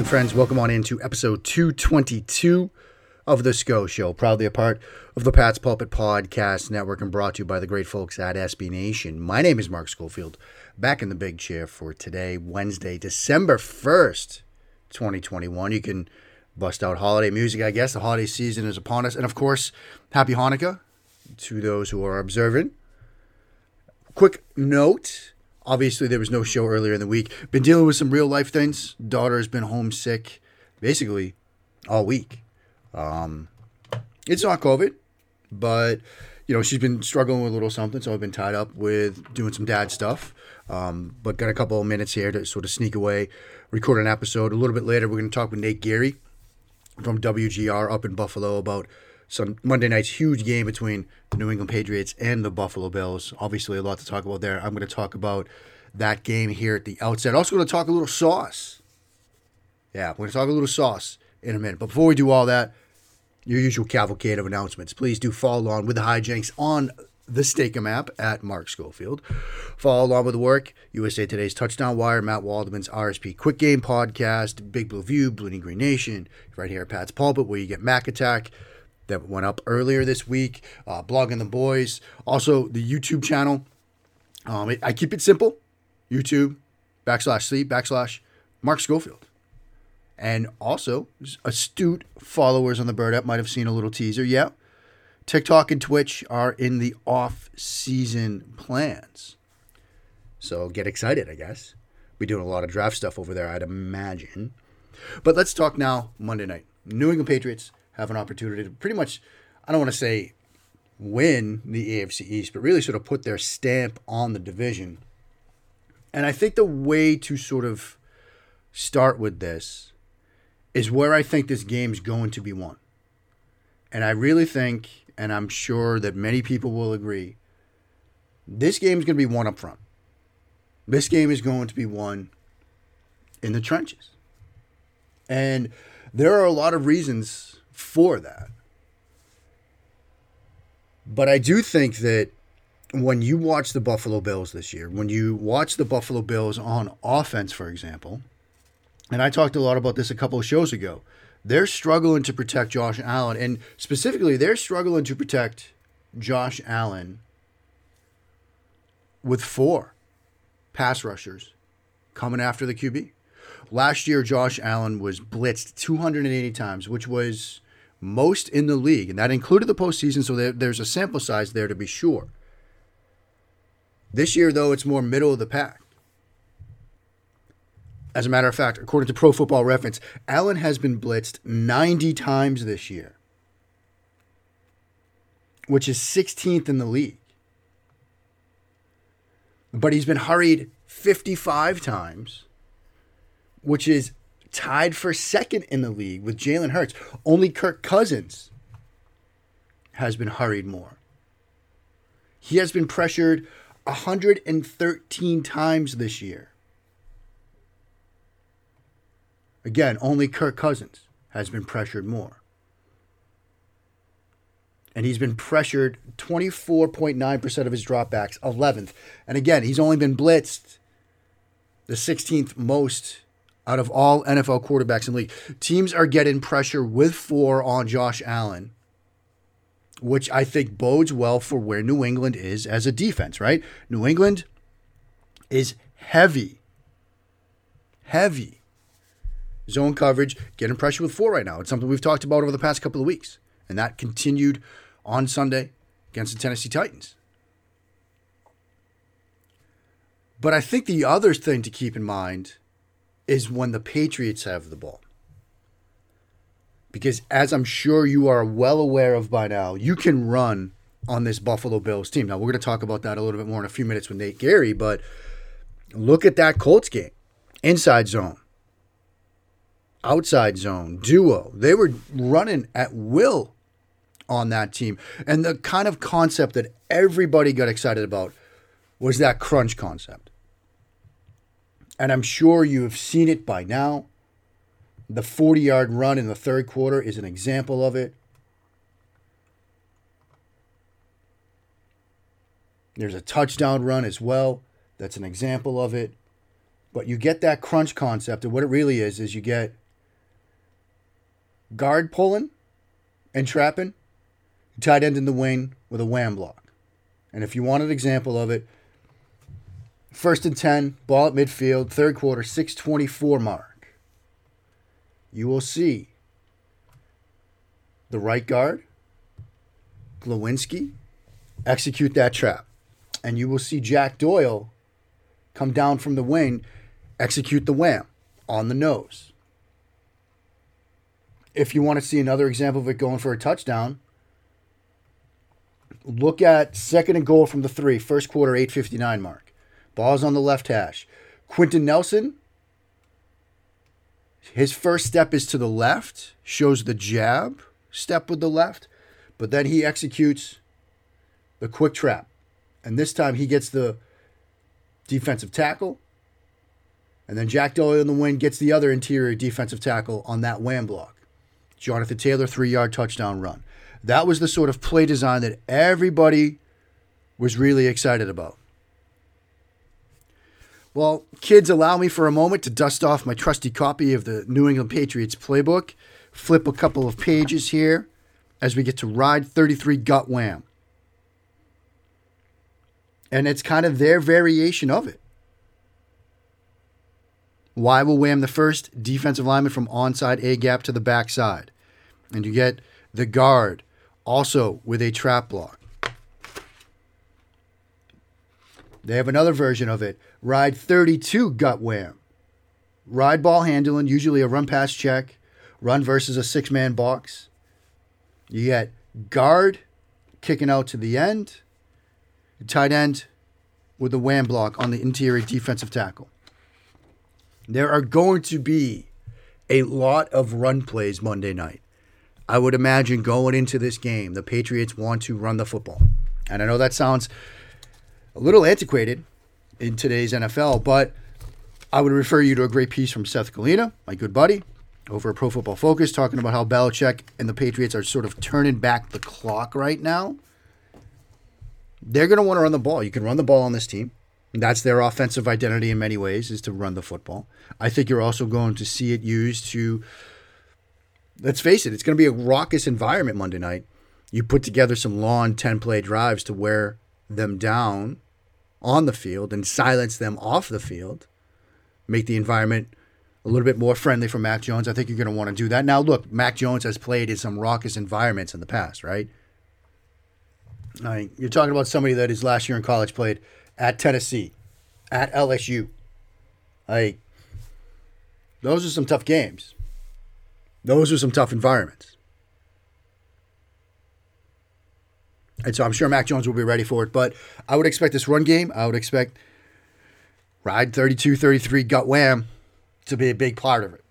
Again, friends. Welcome on into episode 222 of The SCO Show, proudly a part of the Pat's Pulpit Podcast Network and brought to you by the great folks at SB Nation. My name is Mark Schofield, back in the big chair for today, Wednesday, December 1st, 2021. You can bust out holiday music, I guess. The holiday season is upon us. And of course, happy Hanukkah to those who are observant. Quick note obviously, there was no show earlier in the week. Been dealing with some real life things. Daughter's been homesick basically all week. Um, it's not COVID, but you know she's been struggling with a little something, so I've been tied up with doing some dad stuff. Um, but got a couple of minutes here to sort of sneak away, record an episode. A little bit later, we're going to talk with Nate Geary from WGR up in Buffalo about some Monday night's huge game between the New England Patriots and the Buffalo Bills. Obviously, a lot to talk about there. I'm going to talk about that game here at the outset. Also, going to talk a little sauce. Yeah, we're going to talk a little sauce in a minute. But before we do all that, your usual cavalcade of announcements. Please do follow along with the hijinks on the Steakum app at Mark Schofield. Follow along with the work. USA Today's Touchdown Wire, Matt Waldman's RSP Quick Game Podcast, Big Blue View, Bleeding Green Nation, right here at Pat's Pulpit, where you get Mac Attack that went up earlier this week, uh, Blogging the Boys, also the YouTube channel. Um, it, I keep it simple YouTube, backslash sleep, backslash Mark Schofield. And also, astute followers on the Bird app might have seen a little teaser. Yeah. TikTok and Twitch are in the off season plans. So get excited, I guess. We're doing a lot of draft stuff over there, I'd imagine. But let's talk now Monday night. New England Patriots have an opportunity to pretty much, I don't want to say win the AFC East, but really sort of put their stamp on the division. And I think the way to sort of start with this is where I think this game's going to be won. And I really think, and I'm sure that many people will agree, this game is going to be won up front. This game is going to be won in the trenches. And there are a lot of reasons for that. But I do think that when you watch the Buffalo Bills this year, when you watch the Buffalo Bills on offense, for example, and I talked a lot about this a couple of shows ago, they're struggling to protect Josh Allen. And specifically, they're struggling to protect Josh Allen with four pass rushers coming after the QB. Last year, Josh Allen was blitzed 280 times, which was most in the league, and that included the postseason, so there, there's a sample size there to be sure. This year, though, it's more middle of the pack. As a matter of fact, according to Pro Football Reference, Allen has been blitzed 90 times this year, which is 16th in the league. But he's been hurried 55 times, which is tied for second in the league with Jalen Hurts. Only Kirk Cousins has been hurried more. He has been pressured 113 times this year. Again, only Kirk Cousins has been pressured more. And he's been pressured 24.9% of his dropbacks, 11th. And again, he's only been blitzed the 16th most out of all NFL quarterbacks in the league. Teams are getting pressure with four on Josh Allen, which I think bodes well for where New England is as a defense, right? New England is heavy, heavy zone coverage, getting pressure with four right now. It's something we've talked about over the past couple of weeks. And that continued on Sunday against the Tennessee Titans. But I think the other thing to keep in mind is when the Patriots have the ball. Because as I'm sure you are well aware of by now, you can run on this Buffalo Bills team. Now, we're going to talk about that a little bit more in a few minutes with Nate Geary, but look at that Colts game. Inside zone, outside zone, duo. They were running at will on that team. And the kind of concept that everybody got excited about was that crunch concept and I'm sure you have seen it by now. The 40 yard run in the third quarter is an example of it. There's a touchdown run as well. That's an example of it. But you get that crunch concept, and what it really is is you get guard pulling and trapping, tight end in the wing with a wham block. And if you want an example of it, first and 10, ball at midfield, third quarter, 624 mark. You will see the right guard, Glowinski, execute that trap. And you will see Jack Doyle come down from the wing, execute the wham on the nose. If you want to see another example of it going for a touchdown, look at second and goal from the three, first quarter, 859 mark. Ball's on the left hash. Quenton Nelson, his first step is to the left, shows the jab step with the left, but then he executes the quick trap. And this time he gets the defensive tackle. And then Jack Doyle in the wing gets the other interior defensive tackle on that wham block. Jonathan Taylor, three yard touchdown run. That was the sort of play design that everybody was really excited about. Well, kids, allow me for a moment to dust off my trusty copy of the New England Patriots playbook, flip a couple of pages here as we get to ride 33 gut wham. And it's kind of their variation of it. Why will wham the first defensive lineman from onside A gap to the backside? And you get the guard also with a trap block. They have another version of it. Ride 32 gut wham. Ride ball handling, usually a run pass check, run versus a six man box. You get guard kicking out to the end, tight end with a wham block on the interior defensive tackle. There are going to be a lot of run plays Monday night. I would imagine going into this game, the Patriots want to run the football. And I know that sounds a little antiquated in today's NFL, but I would refer you to a great piece from Seth Galina, my good buddy, over at Pro Football Focus, talking about how Belichick and the Patriots are sort of turning back the clock right now. They're going to want to run the ball. You can run the ball on this team. That's their offensive identity in many ways, is to run the football. I think you're also going to see it used to let's face it, it's going to be a raucous environment Monday night. You put together some long 10 play drives to wear them down on the field and silence them off the field, make the environment a little bit more friendly for Mac Jones. I think you're going to want to do that. Now, look, Mac Jones has played in some raucous environments in the past, right? I mean, you're talking about somebody that his last year in college played at Tennessee, at LSU. Like, those are some tough games. Those are some tough environments. And so I'm sure Mac Jones will be ready for it. But I would expect this run game, I would expect ride 32 33 gut wham to be a big part of it.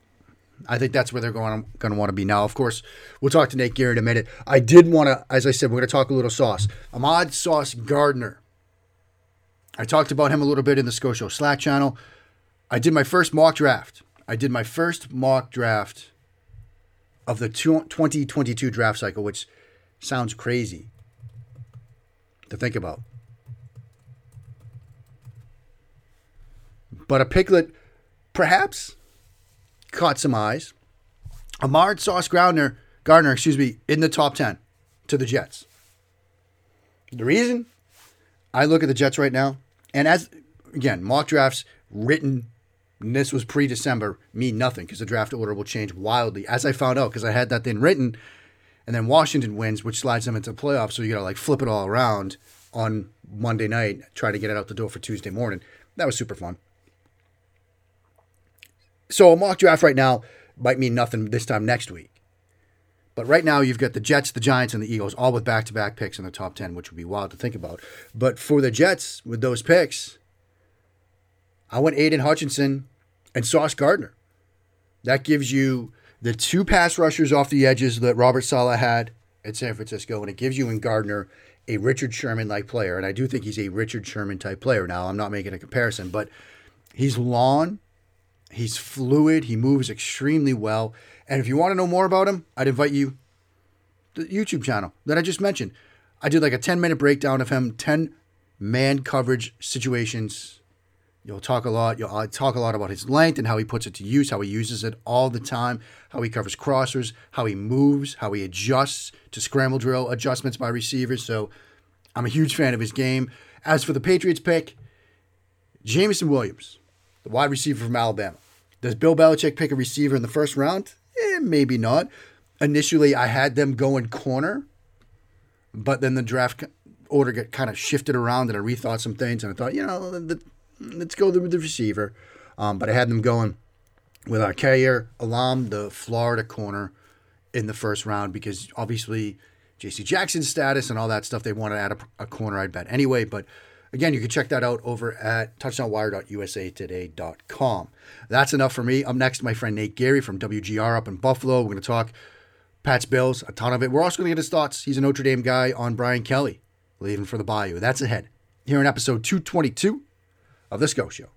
I think that's where they're going, going to want to be now. Of course, we'll talk to Nate Geary in a minute. I did want to, as I said, we're going to talk a little sauce. Ahmad Sauce Gardner. I talked about him a little bit in the Scotia Slack channel. I did my first mock draft. I did my first mock draft of the 2022 draft cycle, which sounds crazy to think about. But a piglet perhaps caught some eyes. A Ahmad Sauce Gardner, Gardner, excuse me, in the top 10 to the Jets. The reason I look at the Jets right now, and as again, mock drafts written this was pre December, mean nothing because the draft order will change wildly. As I found out, because I had that thing written, and then Washington wins, which slides them into the playoffs. So you got to like flip it all around on Monday night, try to get it out the door for Tuesday morning. That was super fun. So a mock draft right now might mean nothing this time next week. But right now, you've got the Jets, the Giants, and the Eagles, all with back to back picks in the top 10, which would be wild to think about. But for the Jets, with those picks, I went Aidan Hutchinson and Sauce Gardner. That gives you the two pass rushers off the edges that Robert Saleh had at San Francisco, and it gives you in Gardner a Richard Sherman like player. And I do think he's a Richard Sherman type player. Now, I'm not making a comparison, but he's long, he's fluid, he moves extremely well. And if you want to know more about him, I'd invite you to the YouTube channel that I just mentioned. I did like a 10 minute breakdown of him, 10 man coverage situations You'll talk a lot. You'll uh, talk a lot about his length and how he puts it to use, how he uses it all the time, how he covers crossers, how he moves, how he adjusts to scramble drill adjustments by receivers. So I'm a huge fan of his game. As for the Patriots pick, Jameson Williams, the wide receiver from Alabama. Does Bill Belichick pick a receiver in the first round? Eh, maybe not. Initially, I had them going corner, but then the draft order got kind of shifted around and I rethought some things and I thought, you know, the, let's go with the receiver. Um, but I had them going with Kaiir Elam, the Florida corner, in the first round because obviously J.C. Jackson's status and all that stuff. They want to add a, a corner, I'd bet anyway. But again, you can check that out over at touchdownwire.usatoday.com. That's enough for me. Up next, my friend Nate Geary from WGR up in Buffalo. We're going to talk Pat's Bills, a ton of it. We're also going to get his thoughts. He's a Notre Dame guy on Brian Kelly leaving for the Bayou. That's ahead here in episode 222 of The SCO Show.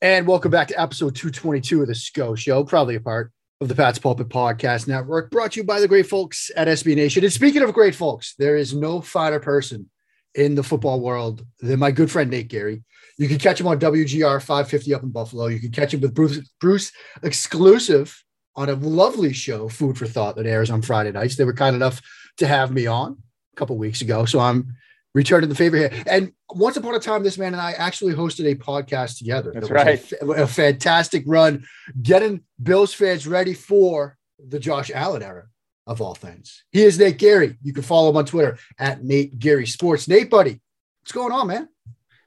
And welcome back to episode 222 of The SCO Show, probably a part of the Pat's Pulpit Podcast Network, brought to you by the great folks at SB Nation. And speaking of great folks, there is no finer person in the football world than my good friend Nate Geary. You can catch him on WGR 550 up in Buffalo. You can catch him with Bruce, Bruce exclusive on a lovely show, Food for Thought, that airs on Friday nights. They were kind enough to have me on a couple weeks ago. So I'm returning the favor here. And once upon a time, this man and I actually hosted a podcast together. That's right. A, a, fantastic run, getting Bills fans ready for the Josh Allen era of all things. He is Nate Geary. You can follow him on Twitter at Nate Geary Sports. Nate, buddy, what's going on, man?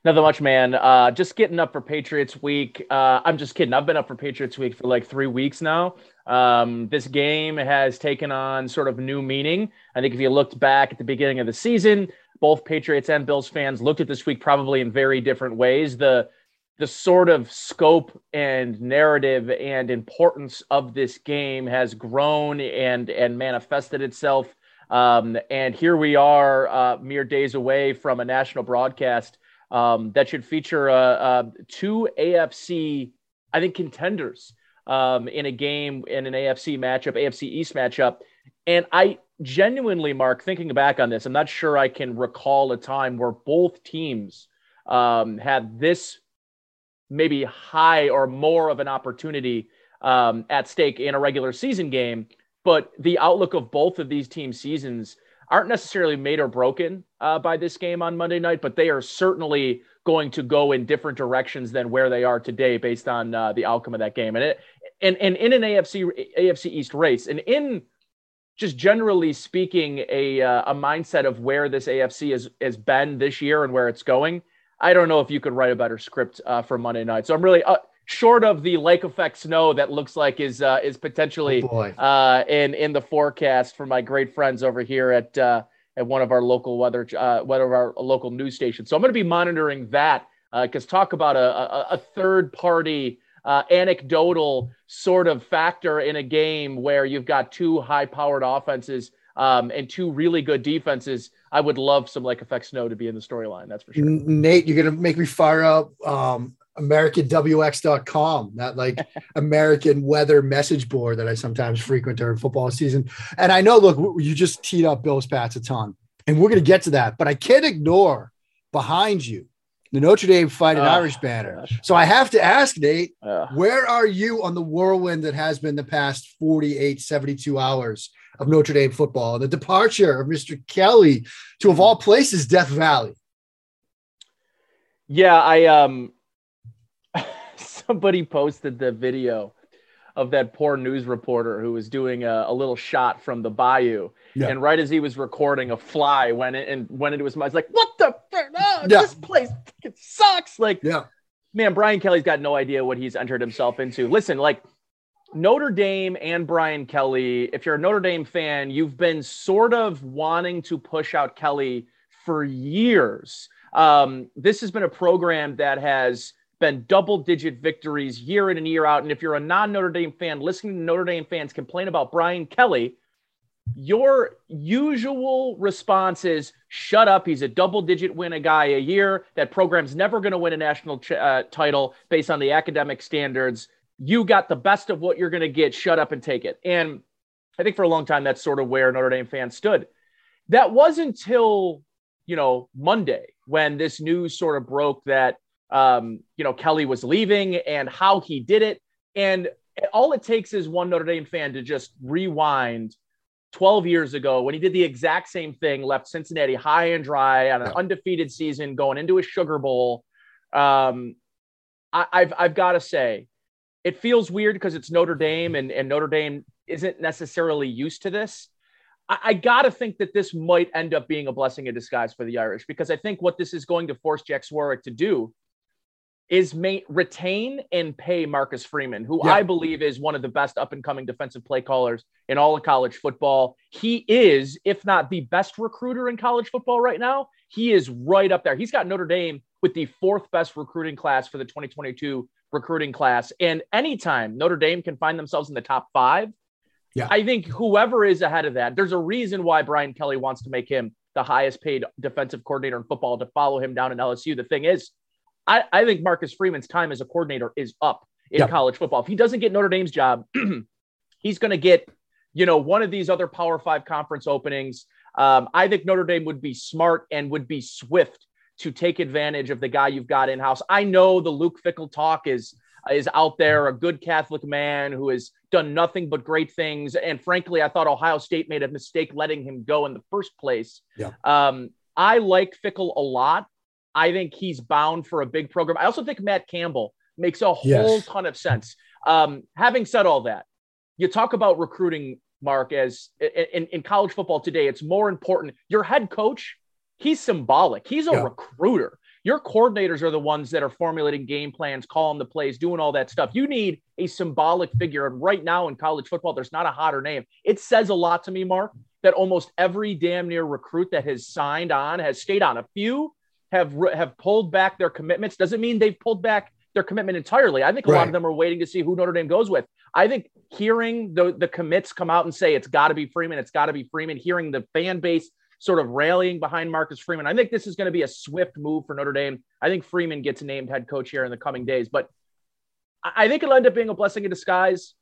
Nothing much, man. Uh, just getting up for Patriots Week. Uh, I'm just kidding. I've been up for Patriots Week for like three weeks now. Um, this game has taken on sort of new meaning. I think if you looked back at the beginning of the season, both Patriots and Bills fans looked at this week probably in very different ways. The the sort of scope and narrative and importance of this game has grown and and manifested itself. Um, and here we are, uh, mere days away from a national broadcast um, that should feature uh, uh, two AFC, I think, contenders um, in a game in an AFC matchup, AFC East matchup. And I genuinely, Mark, thinking back on this, I'm not sure I can recall a time where both teams um, had this maybe high or more of an opportunity um, at stake in a regular season game. But the outlook of both of these team seasons aren't necessarily made or broken uh, by this game on Monday night, but they are certainly going to go in different directions than where they are today based on uh, the outcome of that game. And it and and in an AFC AFC East race, and in just generally speaking, a uh, a mindset of where this AFC has has been this year and where it's going. I don't know if you could write a better script uh, for Monday night. So I'm really uh, short of the lake effect snow that looks like is uh, is potentially oh uh, in in the forecast for my great friends over here at uh, at one of our local weather uh, one of our local news stations. So I'm going to be monitoring that because talk about a, a, a third party uh, anecdotal sort of factor in a game where you've got two high powered offenses um, and two really good defenses. I would love some like effect snow to be in the storyline. That's for sure. Nate, you're gonna make me fire up um, AmericanWX.com, that like American weather message board that I sometimes frequent during football season. And I know, look, you just teed up Bills Pats a ton, and we're gonna get to that, but I can't ignore behind you the Notre Dame Fighting oh, Irish banner. Gosh. So I have to ask, Nate, where are you on the whirlwind that has been the past 48, 72 hours of Notre Dame football? And the departure of Mr. Kelly to, of all places, Death Valley. Yeah, I um somebody posted the video of that poor news reporter who was doing a, a little shot from the bayou. Yeah. And right as he was recording, a fly went in and went into his mouth. He's like, "What the? Oh, yeah. This place it sucks!" Like, yeah, man, Brian Kelly's got no idea what he's entered himself into. Listen, like Notre Dame and Brian Kelly. If you're a Notre Dame fan, you've been sort of wanting to push out Kelly for years. Um, this has been a program that has been double digit victories year in and year out. And if you're a non Notre Dame fan listening to Notre Dame fans complain about Brian Kelly, your usual response is shut up. He's a double digit win a guy a year. That program's never going to win a national ch- uh, title based on the academic standards. You got the best of what you're going to get. Shut up and take it. And I think for a long time, that's sort of where Notre Dame fans stood. That was until, you know, Monday when this news sort of broke that um, you know, Kelly was leaving and how he did it. And all it takes is one Notre Dame fan to just rewind 12 years ago when he did the exact same thing, left Cincinnati high and dry on an undefeated season, going into a Sugar Bowl. Um, I, I've I've got to say, it feels weird because it's Notre Dame and, and Notre Dame isn't necessarily used to this. I, I got to think that this might end up being a blessing in disguise for the Irish because I think what this is going to force Jack Swarbrick to do is ma- retain and pay Marcus Freeman, who yeah. I believe is one of the best up and coming defensive play callers in all of college football. He is, if not the best recruiter in college football right now, he is right up there. He's got Notre Dame with the fourth best recruiting class for the 2022 recruiting class. And anytime Notre Dame can find themselves in the top five, yeah. I think whoever is ahead of that, there's a reason why Brian Kelly wants to make him the highest paid defensive coordinator in football to follow him down in LSU. The thing is, I, I think Marcus Freeman's time as a coordinator is up in yep. college football. If he doesn't get Notre Dame's job, he's going to get, you know, one of these other Power Five conference openings. Um, I think Notre Dame would be smart and would be swift to take advantage of the guy you've got in house. I know the Luke Fickell talk is is out there, a good Catholic man who has done nothing but great things. And frankly, I thought Ohio State made a mistake letting him go in the first place. Yeah. Um, I like Fickell a lot. I think he's bound for a big program. I also think Matt Campbell makes a whole yes. ton of sense. Um, having said all that, you talk about recruiting, Mark, as in, in college football today, it's more important. Your head coach, he's symbolic, he's a yeah. recruiter. Your coordinators are the ones that are formulating game plans, calling the plays, doing all that stuff. You need a symbolic figure. And right now in college football, there's not a hotter name. It says a lot to me, Mark, that almost every damn near recruit that has signed on has stayed on. A few have have pulled back their commitments doesn't mean they've pulled back their commitment entirely. I think a right. lot of them are waiting to see who Notre Dame goes with. I think hearing the the commits come out and say it's got to be Freeman, it's got to be Freeman, hearing the fan base sort of rallying behind Marcus Freeman. I think this is going to be a swift move for Notre Dame. I think Freeman gets named head coach here in the coming days, but I think it'll end up being a blessing in disguise.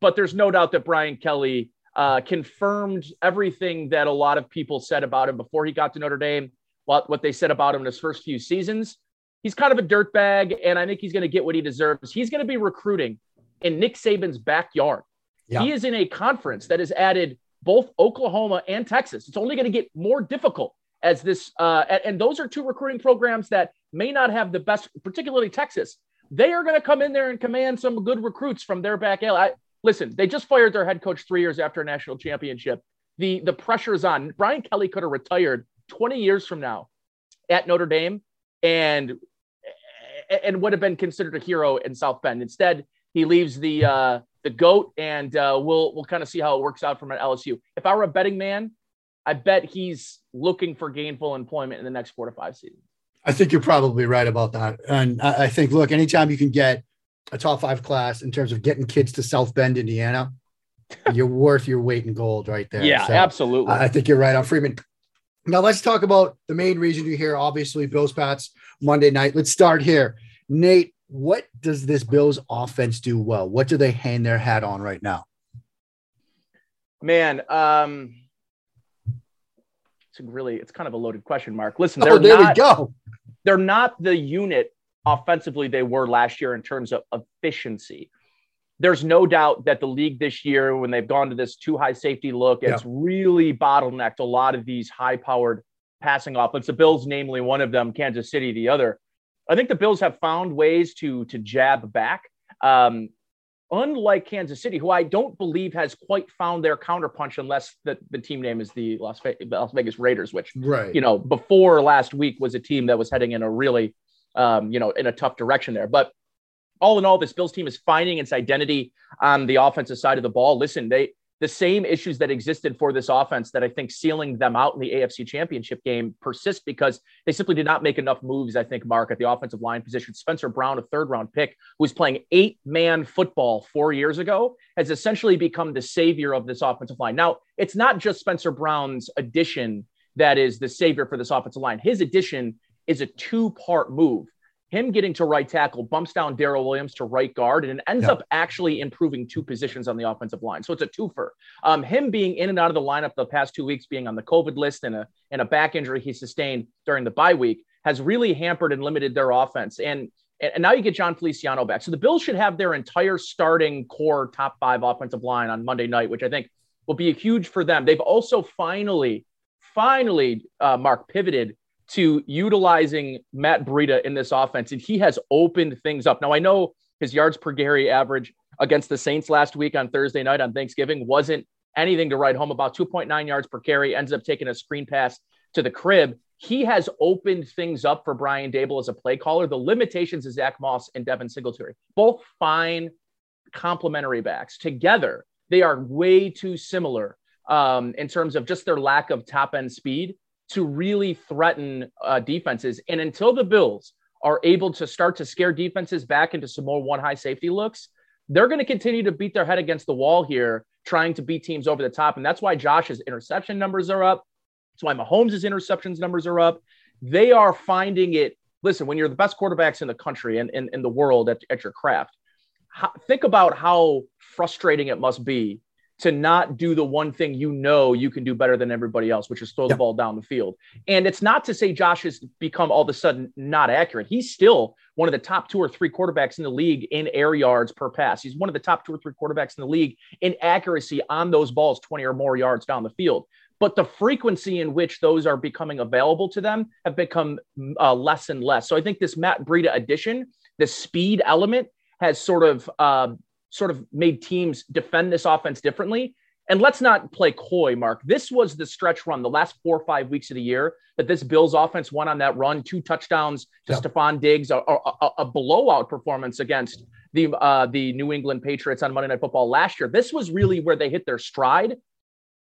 But there's no doubt that Brian Kelly uh, confirmed everything that a lot of people said about him before he got to Notre Dame what, what they said about him in his first few seasons. He's kind of a dirtbag, and I think he's going to get what he deserves. He's going to be recruiting in Nick Saban's backyard. Yeah. He is in a conference that has added both Oklahoma and Texas. It's only going to get more difficult as this, uh, and, those are two recruiting programs that may not have the best, particularly Texas. They are going to come in there and command some good recruits from their back alley. I, listen, they just fired their head coach three years after a national championship. The the pressure is on. Brian Kelly could have retired 20 years from now at Notre Dame and and would have been considered a hero in South Bend. Instead, he leaves the uh, the goat, and uh, we'll we'll kind of see how it works out from an LSU. If I were a betting man, I bet he's looking for gainful employment in the next four to five seasons. I think you're probably right about that, and I, I think look, anytime you can get a top five class in terms of getting kids to South Bend, Indiana, you're worth your weight in gold right there. Yeah, so absolutely. I think you're right on Freeman. Now let's talk about the main reason you're here. Obviously, Bills Pats Monday night. Let's start here. Nate, what does this Bills offense do well? What do they hang their hat on right now? Man, um, it's really it's kind of a loaded question, Mark. Listen, oh, there not, we go. They're not the unit offensively they were last year in terms of efficiency there's no doubt that the league this year, when they've gone to this two high safety look, it's yeah. really bottlenecked a lot of these high powered passing offense. The Bills, namely one of them, Kansas City, the other. I think the Bills have found ways to to jab back. Um, unlike Kansas City, who I don't believe has quite found their counterpunch, unless the, the team name is the Las, Ve- Las Vegas Raiders, which right. you know before last week was a team that was heading in a really um, you know in a tough direction there. But all in all, this Bills team is finding its identity on the offensive side of the ball. Listen, they the same issues that existed for this offense that I think sealing them out in the AFC championship game persist because they simply did not make enough moves, I think, Mark, at the offensive line position. Spencer Brown, a third round pick, who was playing eight man football four years ago, has essentially become the savior of this offensive line. Now, it's not just Spencer Brown's addition that is the savior for this offensive line. His addition is a two part move him getting to right tackle bumps down Daryl Williams to right guard, and it ends up actually improving two positions on the offensive line. So it's a twofer. Um, him being in and out of the lineup the past two weeks, being on the COVID list and a and a back injury he sustained during the bye week, has really hampered and limited their offense. And and now you get Jon Feliciano back. So the Bills should have their entire starting core top five offensive line on Monday night, which I think will be huge for them. They've also finally, finally, uh, Mark pivoted to utilizing Matt Breida in this offense, and he has opened things up. Now I know his yards per carry average against the Saints last week on Thursday night on Thanksgiving wasn't anything to write home about. 2.9 yards per carry ends up taking a screen pass to the crib. He has opened things up for Brian Daboll as a play caller. The limitations of Zach Moss and Devin Singletary, both fine complementary backs together, they are way too similar um, in terms of just their lack of top end speed to really threaten uh, defenses. And until the Bills are able to start to scare defenses back into some more one high safety looks, they're going to continue to beat their head against the wall here, trying to beat teams over the top. And that's why Josh's interception numbers are up. That's why Mahomes' interceptions numbers are up. They are finding it. Listen, when you're the best quarterbacks in the country and in, the world at, at your craft, how, think about how frustrating it must be to not do the one thing you know you can do better than everybody else, which is throw the ball down the field. And it's not to say Josh has become all of a sudden not accurate. He's still one of the top two or three quarterbacks in the league in air yards per pass. He's one of the top two or three quarterbacks in the league in accuracy on those balls, 20 or more yards down the field. But the frequency in which those are becoming available to them have become uh, less and less. So I think this Matt Breida addition, the speed element, has sort of uh, sort of made teams defend this offense differently. And let's not play coy, Mark. This was the stretch run, the last four or five weeks of the year that this Bills offense won on that run, two touchdowns to yep. Stefon Diggs, a, a, a, blowout performance against the uh, the New England Patriots on Monday Night Football last year. This was really where they hit their stride.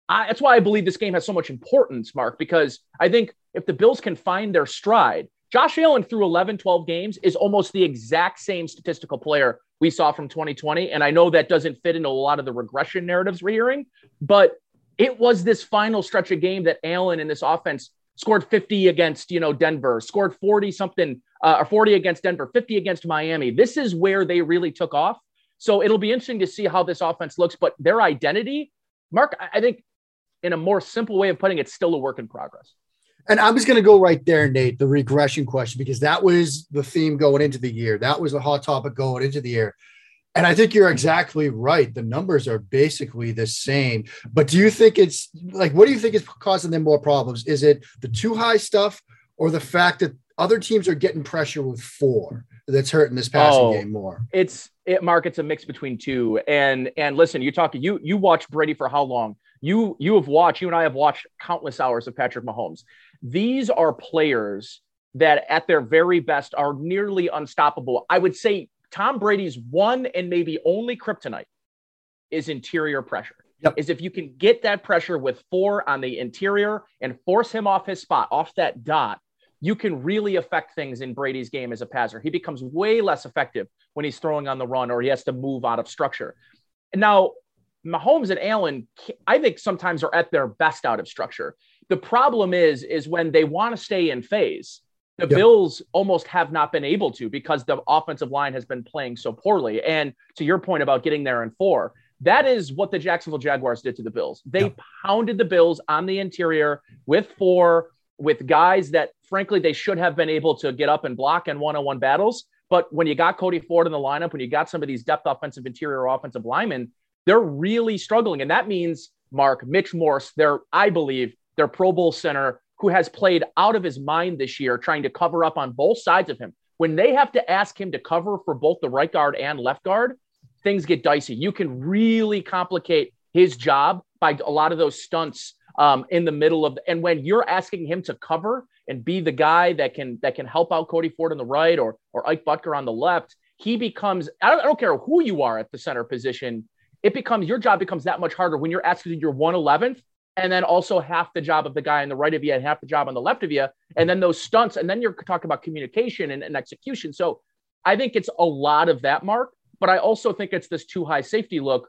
I, that's why I believe this game has so much importance, Mark, because I think if the Bills can find their stride, Josh Allen through 11, 12 games is almost the exact same statistical player we saw from 2020. And I know that doesn't fit into a lot of the regression narratives we're hearing, but it was this final stretch of game that Allen in this offense scored 50 against, you know, Denver, scored 40 something uh, or 40 against Denver, 50 against Miami. This is where they really took off. So it'll be interesting to see how this offense looks, but their identity, Mark, I think in a more simple way of putting it, still a work in progress. And I'm just going to go right there, Nate, the regression question, because that was the theme going into the year. That was the hot topic going into the year. And I think you're exactly right. The numbers are basically the same. But do you think it's like, what do you think is causing them more problems? Is it the two high stuff or the fact that other teams are getting pressure with four that's hurting this passing oh, game more? It's it, Mark. It's a mix between two. And and listen, you talk you you watch Brady for how long? You you have watched. You and I have watched countless hours of Patrick Mahomes. These are players that, at their very best, are nearly unstoppable. I would say Tom Brady's one and maybe only kryptonite is interior pressure. Yep. Is if you can get that pressure with four on the interior and force him off his spot, off that dot, you can really affect things in Brady's game as a passer. He becomes way less effective when he's throwing on the run or he has to move out of structure. Now, Mahomes and Allen, I think sometimes are at their best out of structure. The problem is, is when they want to stay in phase, the yep. Bills almost have not been able to because the offensive line has been playing so poorly. And to your point about getting there in four, that is what the Jacksonville Jaguars did to the Bills. They yep. pounded the Bills on the interior with four, with guys that frankly they should have been able to get up and block in one-on-one battles. But when you got Cody Ford in the lineup, when you got some of these depth offensive interior offensive linemen, they're really struggling. And that means, Mark, Mitch Morse, their, I believe, their Pro Bowl center, who has played out of his mind this year, trying to cover up on both sides of him. When they have to ask him to cover for both the right guard and left guard, things get dicey. You can really complicate his job by a lot of those stunts um, in the middle of. The, and when you're asking him to cover and be the guy that can that can help out Cody Ford on the right or or Ike Boettger on the left, he becomes. I don't, I don't care who you are at the center position it becomes your job becomes that much harder when you're asking your 111th and then also half the job of the guy on the right of you and half the job on the left of you. And then those stunts, and then you're talking about communication and, and execution. So I think it's a lot of that, Mark, but I also think it's this two high safety look.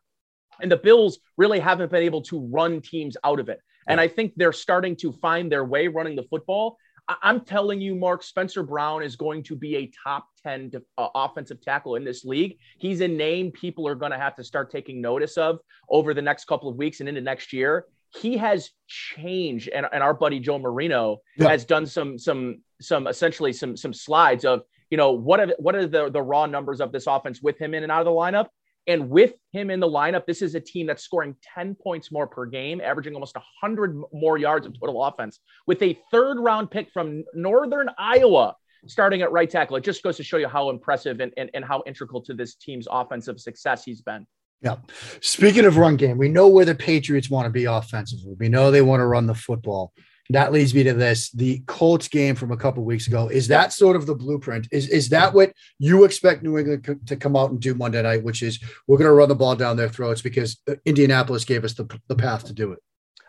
And the Bills really haven't been able to run teams out of it. And I think they're starting to find their way running the football. I'm telling you, Mark Spencer Brown is going to be a top 10 uh, offensive tackle in this league. He's a name people are going to have to start taking notice of over the next couple of weeks and into next year. he has changed. And, and our buddy Joe Marino yeah. has done some some some essentially some some slides of you know what are what are the the raw numbers of this offense with him in and out of the lineup. And with him in the lineup, this is a team that's scoring 10 points more per game, averaging almost 100 more yards of total offense, with a third round pick from Northern Iowa starting at right tackle. It just goes to show you how impressive and, and, and how integral to this team's offensive success he's been. Yeah. Speaking of run game, we know where the Patriots want to be offensively. We know they want to run the football. That leads me to this: the Colts game from a couple weeks ago. Is that sort of the blueprint? Is is that what you expect New England to come out and do Monday night? Which is we're going to run the ball down their throats because uh, Indianapolis gave us the, the path to do it.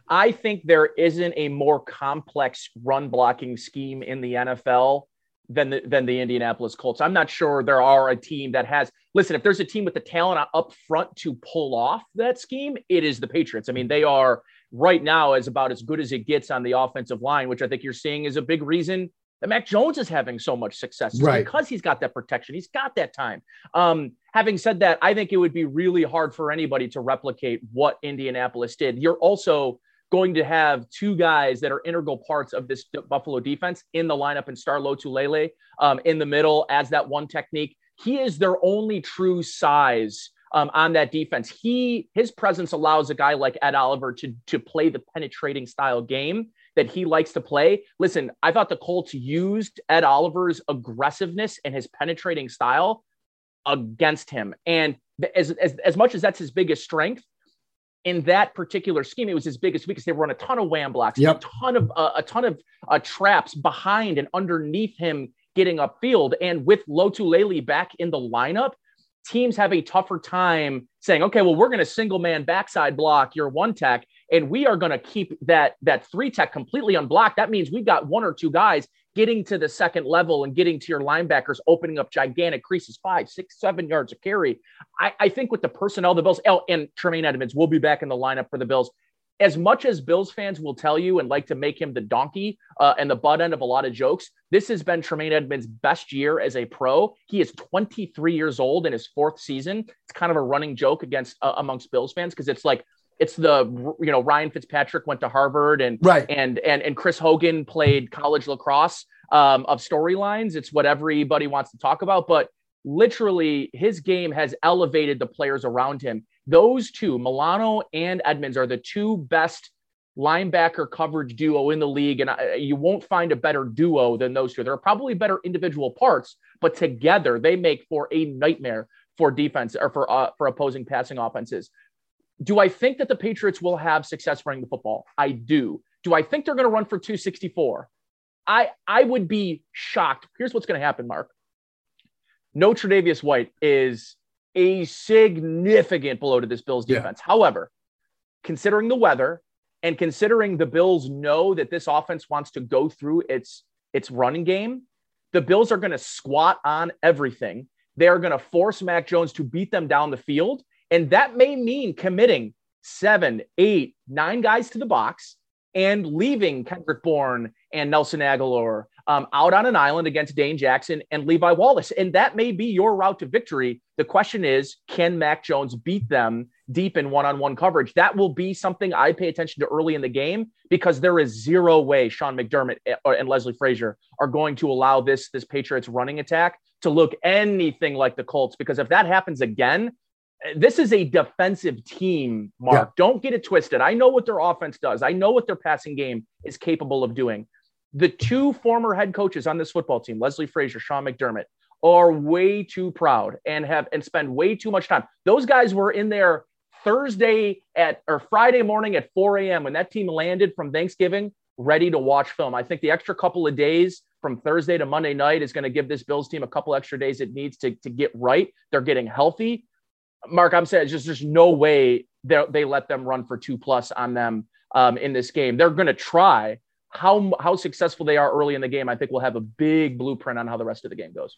I think there isn't a more complex run blocking scheme in the NFL than the than the Indianapolis Colts. I'm not sure there are a team that has listen, if there's a team with the talent up front to pull off that scheme, it is the Patriots. I mean, they are right now as about as good as it gets on the offensive line, which I think you're seeing is a big reason that Mac Jones is having so much success right. because he's got that protection. He's got that time. Um, having said that, I think it would be really hard for anybody to replicate what Indianapolis did. You're also going to have two guys that are integral parts of this Buffalo defense in the lineup and Star Lotulelei um, in the middle as that one technique. He is their only true size um, on that defense. He his presence allows a guy like Ed Oliver to to play the penetrating style game that he likes to play. Listen, I thought the Colts used Ed Oliver's aggressiveness and his penetrating style against him. And as, as, as much as that's his biggest strength, in that particular scheme, it was his biggest weakness. They run a ton of wham blocks, yep. a ton of uh, a ton of uh, traps behind and underneath him getting upfield. And with Lotulelei back in the lineup, teams have a tougher time saying, okay, well, we're going to single man backside block your one tech, and we are going to keep that that three tech completely unblocked. That means we've got one or two guys getting to the second level and getting to your linebackers, opening up gigantic creases, five, six, seven yards of carry. I, I think with the personnel, the Bills, oh, and Tremaine Edmunds will be back in the lineup for the Bills. As much as Bills fans will tell you and like to make him the donkey uh, and the butt end of a lot of jokes, this has been Tremaine Edmunds' best year as a pro. He is 23 years old in his fourth season. It's kind of a running joke against uh, amongst Bills fans because it's like it's the you know Ryan Fitzpatrick went to Harvard and right and and and Chris Hogan played college lacrosse um, of storylines. It's what everybody wants to talk about, but literally his game has elevated the players around him. Those two, Milano and Edmunds, are the two best linebacker coverage duo in the league, and I, you won't find a better duo than those two. There are probably better individual parts, but together they make for a nightmare for defense or for uh, for opposing passing offenses. Do I think that the Patriots will have success running the football? I do. Do I think they're going to run for 264? I I would be shocked. Here's what's going to happen, Mark. No Tre'Davious White is a significant blow to this Bills defense. Yeah. However, considering the weather and considering the Bills know that this offense wants to go through its its running game, the Bills are going to squat on everything. They are going to force Mac Jones to beat them down the field and that may mean committing seven, eight, nine guys to the box and leaving Kendrick Bourne and Nelson Agholor um, out on an island against Dane Jackson and Levi Wallace. And that may be your route to victory. The question is, can Mac Jones beat them deep in one on one coverage? That will be something I pay attention to early in the game because there is zero way Sean McDermott eh, and Leslie Frazier are going to allow this, this Patriots running attack to look anything like the Colts. Because if that happens again, this is a defensive team, Mark. Yeah. Don't get it twisted. I know what their offense does. I know what their passing game is capable of doing. The two former head coaches on this football team, Leslie Frazier, Sean McDermott, are way too proud and have and spend way too much time. Those guys were in there Thursday at or Friday morning at 4 a.m. when that team landed from Thanksgiving, ready to watch film. I think the extra couple of days from Thursday to Monday night is going to give this Bills team a couple extra days it needs to, to get right. They're getting healthy. Mark, I'm saying just there's no way they let them run for two plus on them um, in this game. They're going to try. How how successful they are early in the game, I think, we'll have a big blueprint on how the rest of the game goes.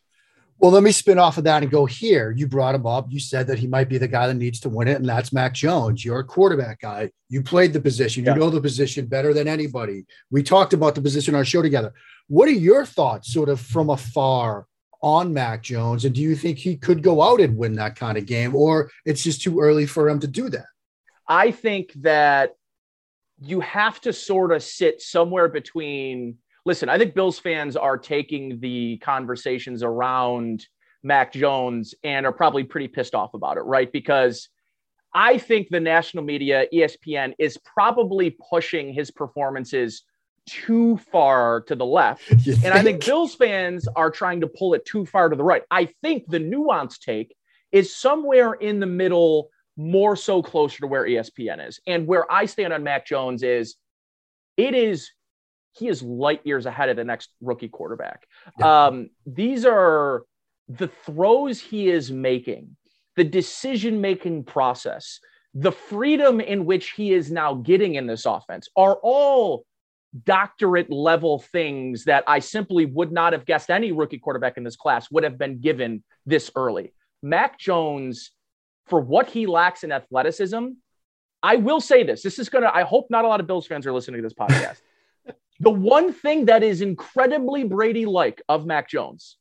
Well, let me spin off of that and go here. You brought him up. You said that he might be the guy that needs to win it, and that's Mac Jones. You're a quarterback guy. You played the position. You know the position better than anybody. We talked about the position on our show together. What are your thoughts, sort of from afar, on Mac Jones? And do you think he could go out and win that kind of game, or it's just too early for him to do that? I think that you have to sort of sit somewhere between. Listen, I think Bills fans are taking the conversations around Mac Jones and are probably pretty pissed off about it, right? Because I think the national media, ESPN, is probably pushing his performances too far to the left. And I think Bills fans are trying to pull it too far to the right. I think the nuanced take is somewhere in the middle, more so closer to where ESPN is. And where I stand on Mac Jones is it is he is light years ahead of the next rookie quarterback. Yeah. Um, these are the throws he is making, the decision making process, the freedom in which he is now getting in this offense are all doctorate level things that I simply would not have guessed any rookie quarterback in this class would have been given this early. Mac Jones, for what he lacks in athleticism, I will say this. This is going to, I hope not a lot of Bills fans are listening to this podcast. the one thing that is incredibly Brady like of Mac Jones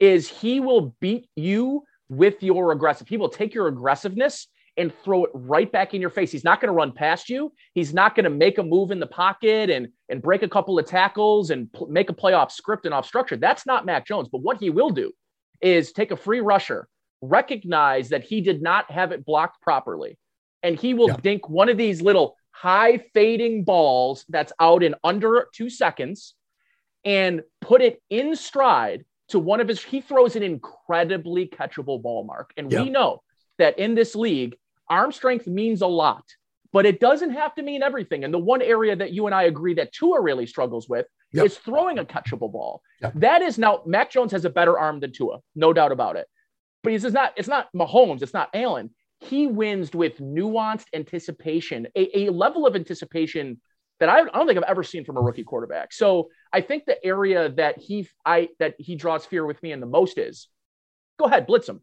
is he will beat you with your aggressive. He will take your aggressiveness and throw it right back in your face. He's not going to run past you. He's not going to make a move in the pocket and and break a couple of tackles and make a play off script and off structure. That's not Mac Jones. But what he will do is take a free rusher, recognize that he did not have it blocked properly, and he will yeah. dink one of these little high fading balls that's out in under two seconds and put it in stride to one of his. He throws an incredibly catchable ball mark, and yeah. we know that in this league arm strength means a lot, but it doesn't have to mean everything. And the one area that you and I agree that Tua really struggles with yep. is throwing a catchable ball. Yep. That is now Mac Jones has a better arm than Tua, no doubt about it. But he's not, it's not Mahomes, it's not Allen. He wins with nuanced anticipation, a, a level of anticipation that I, I, don't think I've ever seen from a rookie quarterback. So I think the area that he I that he draws fear with me in the most is go ahead, blitz him,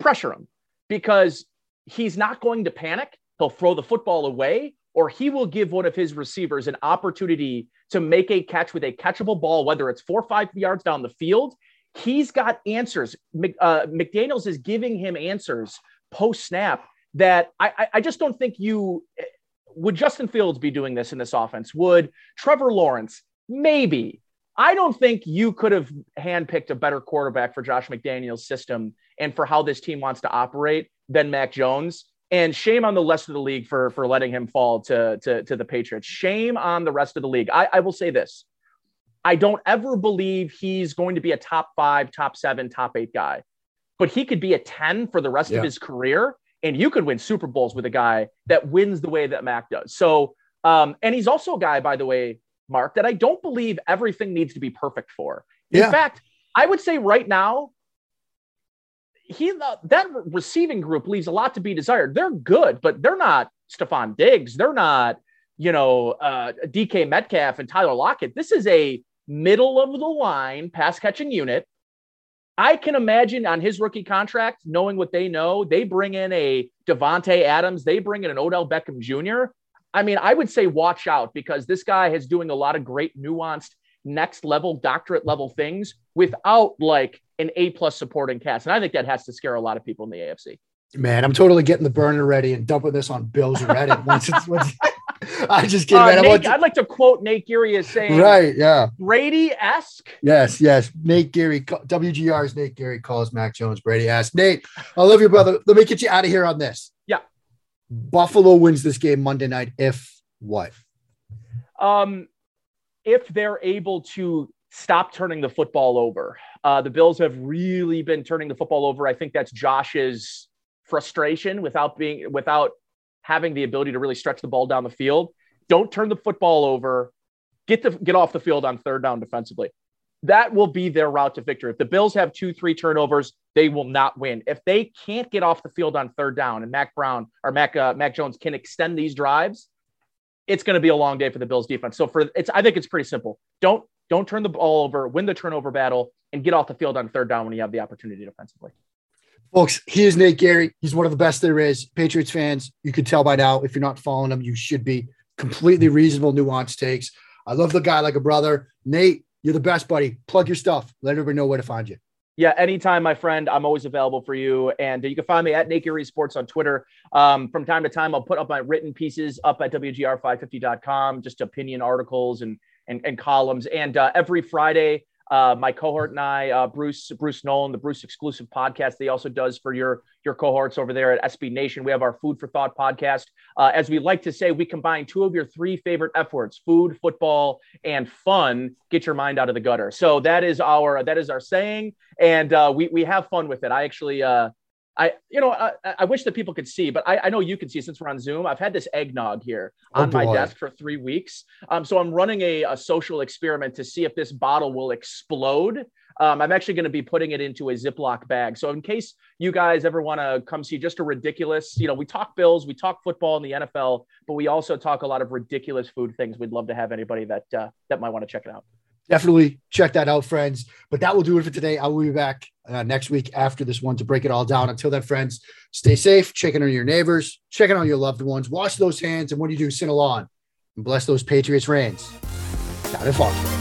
pressure him, because he's not going to panic. He'll throw the football away, or he will give one of his receivers an opportunity to make a catch with a catchable ball, whether it's four or five yards down the field. He's got answers. Uh, McDaniels is giving him answers post snap that I, I just don't think you would Justin Fields be doing this in this offense? Would Trevor Lawrence? Maybe. I don't think you could have handpicked a better quarterback for Josh McDaniels' system and for how this team wants to operate than Mac Jones. And shame on the rest of the league for for letting him fall to to, to the Patriots. Shame on the rest of the league. I, I will say this. I don't ever believe he's going to be a top five, top seven, top eight guy, but he could be a 10 for the rest yeah. of his career. And you could win Super Bowls with a guy that wins the way that Mac does. So, um, and he's also a guy, by the way, Mark, that I don't believe everything needs to be perfect for. In yeah. fact, I would say right now, he that receiving group leaves a lot to be desired. They're good, but they're not Stefon Diggs. They're not, you know, uh, DK Metcalf and Tyler Lockett. This is a middle of the line pass catching unit. I can imagine on his rookie contract, knowing what they know, they bring in a Davante Adams, they bring in an Odell Beckham Jr. I mean, I would say watch out because this guy is doing a lot of great nuanced next level doctorate level things without like an A plus supporting cast. And I think that has to scare a lot of people in the AFC. Man, I'm totally getting the burner ready and dumping this on Bill's Reddit once it's once I just kidding. Uh, Nate, I'd like to quote Nate Geary as saying, right, yeah, Brady esque. Yes, yes. Nate Geary, WGR's Nate Geary calls Mac Jones Brady esque. Nate, I love you, brother. Let me get you out of here on this. Yeah, Buffalo wins this game Monday night. If what? Um, if they're able to stop turning the football over. Uh, the Bills have really been turning the football over. I think that's Josh's frustration without being without having the ability to really stretch the ball down the field. Don't turn the football over. Get the get off the field on third down defensively. That will be their route to victory. If the Bills have two, three turnovers, they will not win. If they can't get off the field on third down, and Mac Brown or Mac uh, Mac Jones can extend these drives, it's going to be a long day for the Bills defense. So for it's, I think it's pretty simple. Don't don't turn the ball over, win the turnover battle, and get off the field on third down when you have the opportunity defensively. Folks, he is Nate Geary. He's one of the best there is. Patriots fans, you can tell by now. If you're not following him, you should be. Completely reasonable, nuanced takes. I love the guy like a brother. Nate, you're the best, buddy. Plug your stuff. Let everybody know where to find you. Yeah, anytime, my friend. I'm always available for you. And you can find me at Naked Sports on Twitter. Um, from time to time, I'll put up my written pieces up at WGR550.com, just opinion articles and and, and columns. And uh, every Friday, uh, my cohort and I, uh, Bruce Bruce Nolan, the Bruce exclusive podcast, he also does for your your cohorts over there at SB Nation. We have our Food for Thought podcast. Uh, as we like to say, we combine two of your three favorite F words: food, football, and fun. Get your mind out of the gutter. So that is our that is our saying, and uh, we we have fun with it. I actually uh, I, you know, I, I, wish that people could see, but I, I, know you can see since we're on Zoom. I've had this eggnog here oh, on my desk for three weeks. Um, so I'm running a, a, social experiment to see if this bottle will explode. Um, I'm actually going to be putting it into a Ziploc bag. So in case you guys ever want to come see just a ridiculous, you know, we talk Bills, we talk football in the NFL, but we also talk a lot of ridiculous food things. We'd love to have anybody that uh, that might want to check it out definitely check that out, friends. But that will do it for today. I will be back uh, next week after this one to break it all down. Until then, friends, stay safe, checking on your neighbors, checking on your loved ones, wash those hands, and when you do, sin along and bless those Patriots reigns. Down in Foxborough.